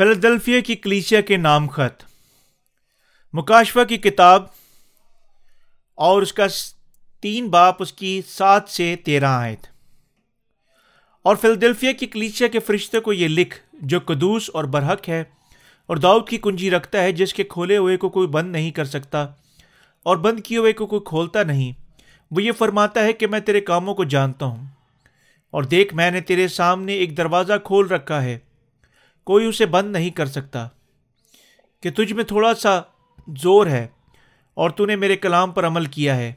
فیلڈلفیا کی کلیسیا کے نام خط۔ مکاشفہ کی کتاب، اور اس کا تین باپ اس کی سات سے تیرہ آیت۔ اور فیلڈلفیا کی کلیسیا کے فرشتے کو یہ لکھ، جو قدوس اور برحق ہے، اور داؤد کی کنجی رکھتا ہے، جس کے کھولے ہوئے کو کوئی بند نہیں کر سکتا، اور بند کیے ہوئے کو کوئی کھولتا نہیں۔ وہ یہ فرماتا ہے کہ میں تیرے کاموں کو جانتا ہوں، اور دیکھ، میں نے تیرے سامنے ایک دروازہ کھول رکھا ہے۔ کوئی اسے بند نہیں کر سکتا کہ تجھ میں تھوڑا سا زور ہے اور تو نے میرے کلام پر عمل کیا ہے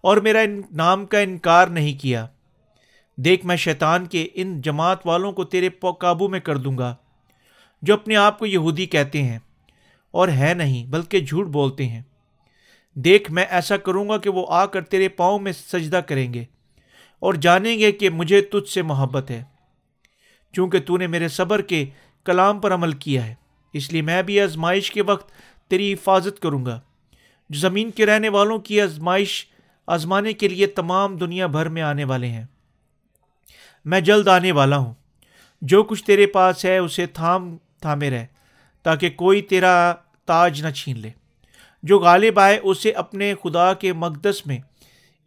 اور میرا ان نام کا انکار نہیں کیا۔ دیکھ میں شیطان کے ان جماعت والوں کو تیرے قابو میں کر دوں گا، جو اپنے آپ کو یہودی کہتے ہیں اور ہے نہیں، بلکہ جھوٹ بولتے ہیں۔ دیکھ میں ایسا کروں گا کہ وہ آ کر تیرے پاؤں میں سجدہ کریں گے اور جانیں گے کہ مجھے تجھ سے محبت ہے۔ چونکہ تو نے میرے صبر کے کلام پر عمل کیا ہے۔ اس لیے میں بھی آزمائش کے وقت تیری حفاظت کروں گا۔ جو زمین کے رہنے والوں کی آزمائش آزمانے کے لیے تمام دنیا بھر میں آنے والے ہیں۔ میں جلد آنے والا ہوں۔ جو کچھ تیرے پاس ہے اسے تھام، تھامے رہ، تاکہ کوئی تیرا تاج نہ چھین لے۔ جو غالب آئے اسے اپنے خدا کے مقدس میں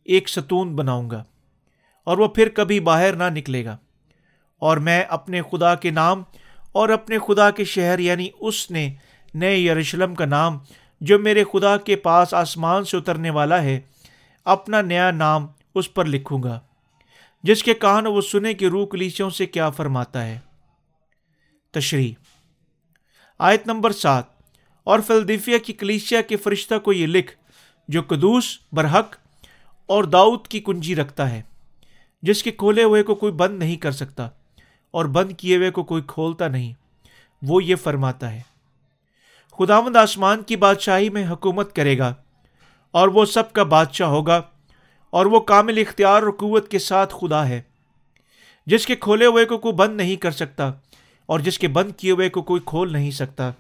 ایک ستون بناؤں گا، اور وہ پھر کبھی باہر نہ نکلے گا۔ اور میں اپنے خدا کے نام اور اپنے خدا کے شہر یعنی اس نے نئے یروشلم کا نام، جو میرے خدا کے پاس آسمان سے اترنے والا ہے، اپنا نیا نام اس پر لکھوں گا، جس کے کان وہ سنے کہ روح کلیسیوں سے کیا فرماتا ہے۔ تشریح۔ آیت نمبر سات۔ اور فلدیفیا کی کلیسیا کے فرشتہ کو یہ لکھ، جو قدوس، برحق اور داؤد کی کنجی رکھتا ہے، جس کے کھولے ہوئے کو کوئی بند نہیں کر سکتا۔ اور بند کیے ہوئے کو کوئی کھولتا نہیں۔ وہ یہ فرماتا ہے، خداوند آسمان کی بادشاہی میں حکومت کرے گا اور وہ سب کا بادشاہ ہوگا اور وہ کامل اختیار اور قوت کے ساتھ خدا ہے۔ جس کے کھولے ہوئے کو کوئی بند نہیں کر سکتا اور جس کے بند کیے ہوئے کو کوئی کھول نہیں سکتا۔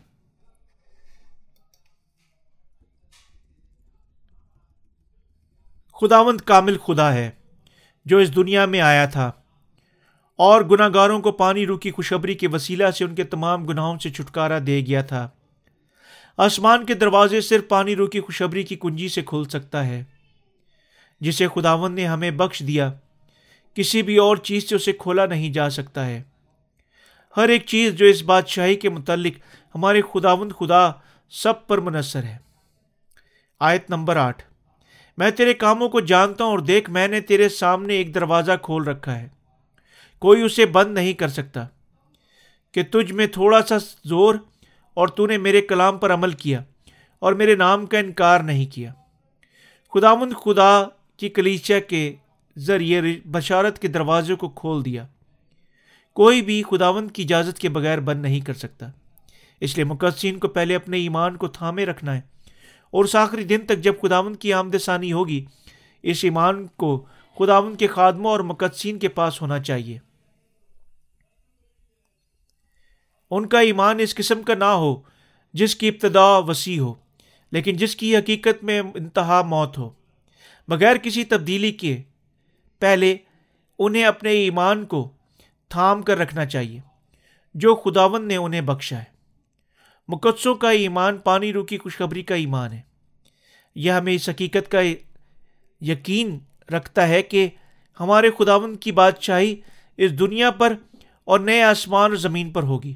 خداوند کامل خدا ہے جو اس دنیا میں آیا تھا۔ اور گناہ گاروں کو پانی روکی خوشبری کے وسیلہ سے ان کے تمام گناہوں سے چھٹکارا دے گیا تھا۔ آسمان کے دروازے صرف پانی روکی خوشبری کی کنجی سے کھل سکتا ہے، جسے خداون نے ہمیں بخش دیا۔ کسی بھی اور چیز سے اسے کھولا نہیں جا سکتا ہے۔ ہر ایک چیز جو اس بادشاہی کے متعلق ہمارے خداوند خدا سب پر منحصر ہے۔ آیت نمبر آٹھ۔ میں تیرے کاموں کو جانتا ہوں اور دیکھ، میں نے تیرے سامنے ایک دروازہ کھول رکھا ہے۔ کوئی اسے بند نہیں کر سکتا کہ تجھ میں تھوڑا سا زور اور تو نے میرے کلام پر عمل کیا اور میرے نام کا انکار نہیں کیا۔ خدامند خدا کی کلیچیا کے ذریعے بشارت کے دروازے کو کھول دیا۔ کوئی بھی خداوند کی اجازت کے بغیر بند نہیں کر سکتا۔ اس لیے مقدسین کو پہلے اپنے ایمان کو تھامے رکھنا ہے اور اس آخری دن تک جب خداون کی آمد ثانی ہوگی، اس ایمان کو خداون کے خادموں اور مقدسین کے پاس ہونا چاہیے۔ ان کا ایمان اس قسم کا نہ ہو جس کی ابتدا وسیع ہو، لیکن جس کی حقیقت میں انتہا موت ہو۔ بغیر کسی تبدیلی کے، پہلے انہیں اپنے ایمان کو تھام کر رکھنا چاہیے، جو خداون نے انہیں بخشا ہے۔ مقدسوں کا ایمان پانی روکی خوشخبری کا ایمان ہے۔ یہ ہمیں اس حقیقت کا یقین رکھتا ہے کہ ہمارے خداون کی بادشاہی اس دنیا پر اور نئے آسمان اور زمین پر ہوگی۔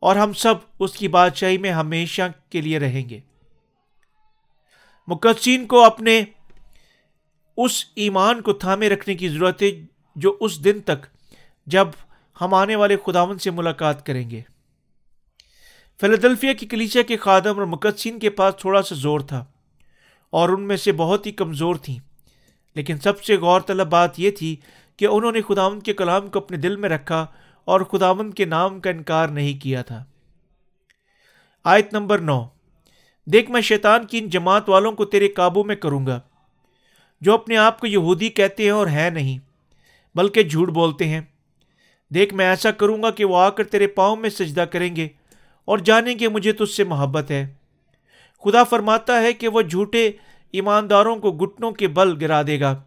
اور ہم سب اس کی بادشاہی میں ہمیشہ کے لیے رہیں گے۔ مقدسین کو اپنے اس ایمان کو تھامے رکھنے کی ضرورت ہے جو اس دن تک جب ہم آنے والے خداون سے ملاقات کریں گے۔ فیلڈلفیا کی کلیچیا کے خادم اور مقدسین کے پاس تھوڑا سا زور تھا اور ان میں سے بہت ہی کمزور تھیں۔ لیکن سب سے غور طلب بات یہ تھی کہ انہوں نے خداون کے کلام کو اپنے دل میں رکھا اور خداون کے نام کا انکار نہیں کیا تھا۔ آیت نمبر نو۔ دیکھ، میں شیطان کی ان جماعت والوں کو تیرے قابو میں کروں گا، جو اپنے آپ کو یہودی کہتے ہیں اور ہے نہیں، بلکہ جھوٹ بولتے ہیں۔ دیکھ، میں ایسا کروں گا کہ وہ آ کر تیرے پاؤں میں سجدہ کریں گے اور جانیں کہ مجھے تجھ سے محبت ہے۔ خدا فرماتا ہے کہ وہ جھوٹے ایمانداروں کو گٹنوں کے بل گرا دے گا،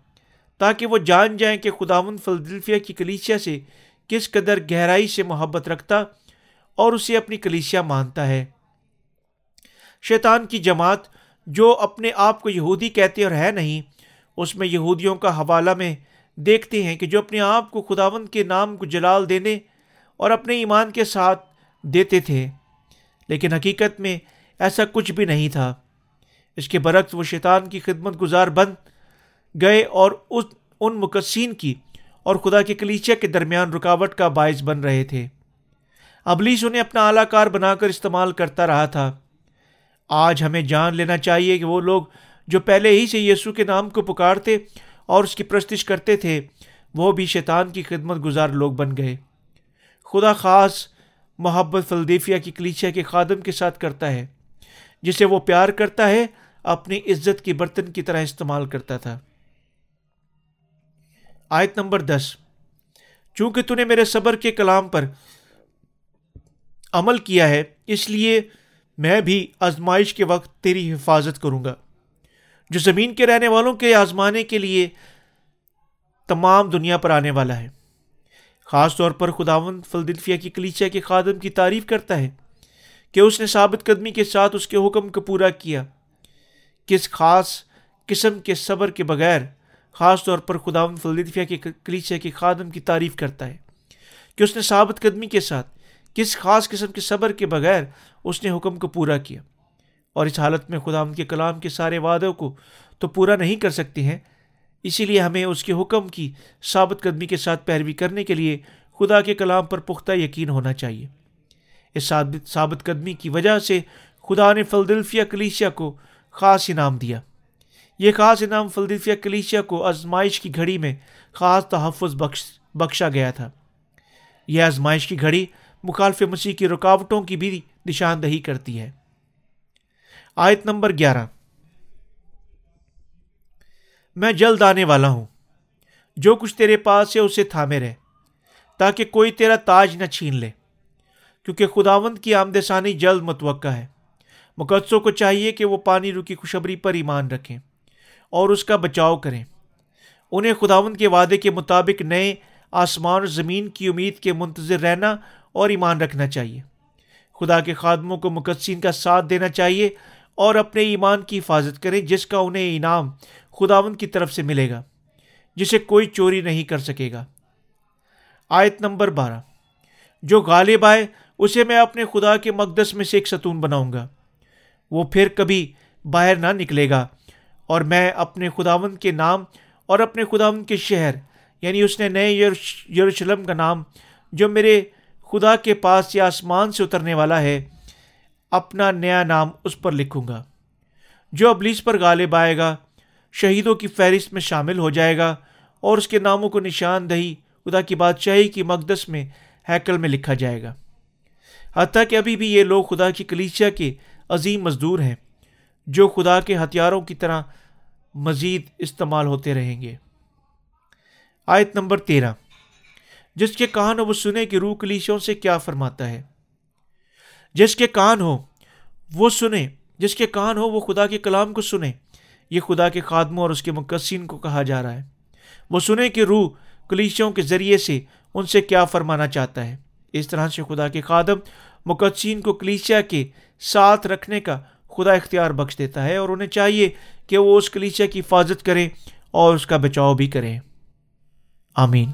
تاکہ وہ جان جائیں کہ خداون فلدلفیا کی کلیچیا سے کس قدر گہرائی سے محبت رکھتا اور اسے اپنی کلیسیا مانتا ہے۔ شیطان کی جماعت جو اپنے آپ کو یہودی کہتے اور ہے نہیں، اس میں یہودیوں کا حوالہ میں دیکھتے ہیں کہ جو اپنے آپ کو خداون کے نام کو جلال دینے اور اپنے ایمان کے ساتھ دیتے تھے۔ لیکن حقیقت میں ایسا کچھ بھی نہیں تھا۔ اس کے برعکس وہ شیطان کی خدمت گزار بن گئے اور اس، ان مقصین کی اور خدا کے کلیچے کے درمیان رکاوٹ کا باعث بن رہے تھے۔ ابلیس انہیں اپنا اعلی کار بنا کر استعمال کرتا رہا تھا۔ آج ہمیں جان لینا چاہیے کہ وہ لوگ جو پہلے ہی سے یسو کے نام کو پکارتے اور اس کی پرستش کرتے تھے، وہ بھی شیطان کی خدمت گزار لوگ بن گئے۔ خدا خاص محبت فلدیفیا کی کلیچیا کے خادم کے ساتھ کرتا ہے، جسے وہ پیار کرتا ہے، اپنی عزت کی برتن کی طرح استعمال کرتا تھا۔ آیت نمبر دس۔ چونکہ تو نے میرے صبر کے کلام پر عمل کیا ہے، اس لیے میں بھی آزمائش کے وقت تیری حفاظت کروں گا۔ جو زمین کے رہنے والوں کے آزمانے کے لیے تمام دنیا پر آنے والا ہے، خاص طور پر خداون فلدلفیا کی کلیچیا کے خادم کی تعریف کرتا ہے کہ اس نے ثابت قدمی کے ساتھ اس کے حکم کو پورا کیا۔ کس خاص قسم کے صبر کے بغیر خاص طور پر خداون فلدلفیا کے کلیچیا کے خادم کی تعریف کرتا ہے کہ اس نے ثابت قدمی کے ساتھ کس خاص قسم کے صبر کے بغیر اس نے حکم کو پورا کیا۔ اور اس حالت میں خدا ان کے کلام کے سارے وعدوں کو تو پورا نہیں کر سکتے ہیں۔ اسی لیے ہمیں اس کے حکم کی ثابت قدمی کے ساتھ پیروی کرنے کے لیے خدا کے کلام پر پختہ یقین ہونا چاہیے۔ اس ثابت ثابت قدمی کی وجہ سے خدا نے فلدلفیا کلیشیا کو خاص انعام دیا۔ یہ خاص انعام فلدلفیا کلیشیا کو آزمائش کی گھڑی میں خاص تحفظ بخش، بخشا گیا تھا۔ یہ آزمائش کی گھڑی مخالف مسیح کی رکاوٹوں کی بھی نشاندہی کرتی ہے۔ آیت نمبر گیارہ۔ میں جلد آنے والا ہوں۔ جو کچھ تیرے پاس ہے اسے تھامے رہے تاکہ کوئی تیرا تاج نہ چھین لے۔ کیونکہ خداوند کی آمد ثانی جلد متوقع ہے۔ مقدسوں کو چاہیے کہ وہ پانی رکی خوشبری پر ایمان رکھیں۔ اور اس کا بچاؤ کریں۔ انہیں خداوند کے وعدے کے مطابق نئے آسمان اور زمین کی امید کے منتظر رہنا اور ایمان رکھنا چاہیے۔ خدا کے خادموں کو مقدسین کا ساتھ دینا چاہیے اور اپنے ایمان کی حفاظت کریں، جس کا انہیں انعام خداون کی طرف سے ملے گا، جسے کوئی چوری نہیں کر سکے گا۔ آیت نمبر بارہ۔ جو غالب آئے، اسے میں اپنے خدا کے مقدس میں سے ایک ستون بناؤں گا۔ وہ پھر کبھی باہر نہ نکلے گا۔ اور میں اپنے خداون کے نام اور اپنے خداون کے شہر یعنی اس نے نئے یروشلم کا نام، جو میرے خدا کے پاس یا آسمان سے اترنے والا ہے، اپنا نیا نام اس پر لکھوں گا۔ جو ابلیس پر غالب آئے گا، شہیدوں کی فہرست میں شامل ہو جائے گا، اور اس کے ناموں کو نشاندہی خدا کی بادشاہی کی مقدس میں ہیکل میں لکھا جائے گا۔ حتیٰ کہ ابھی بھی یہ لوگ خدا کی کلیچیا کے عظیم مزدور ہیں، جو خدا کے ہتھیاروں کی طرح مزید استعمال ہوتے رہیں گے۔ آیت نمبر تیرہ۔ جس کے کان ہو وہ سنے کہ روح کلیشوں سے کیا فرماتا ہے۔ جس کے کان ہو وہ سنے۔ جس کے کان ہو وہ خدا کے کلام کو سنے۔ یہ خدا کے خادموں اور اس کے مقصین کو کہا جا رہا ہے۔ وہ سنے کہ روح کلیشوں کے ذریعے سے ان سے کیا فرمانا چاہتا ہے۔ اس طرح سے خدا کے خادم، مقدسین کو کلیشیا کے ساتھ رکھنے کا خدا اختیار بخش دیتا ہے اور انہیں چاہیے کہ وہ اس کلیچے کی حفاظت کریں اور اس کا بچاؤ بھی کریں۔ آمین۔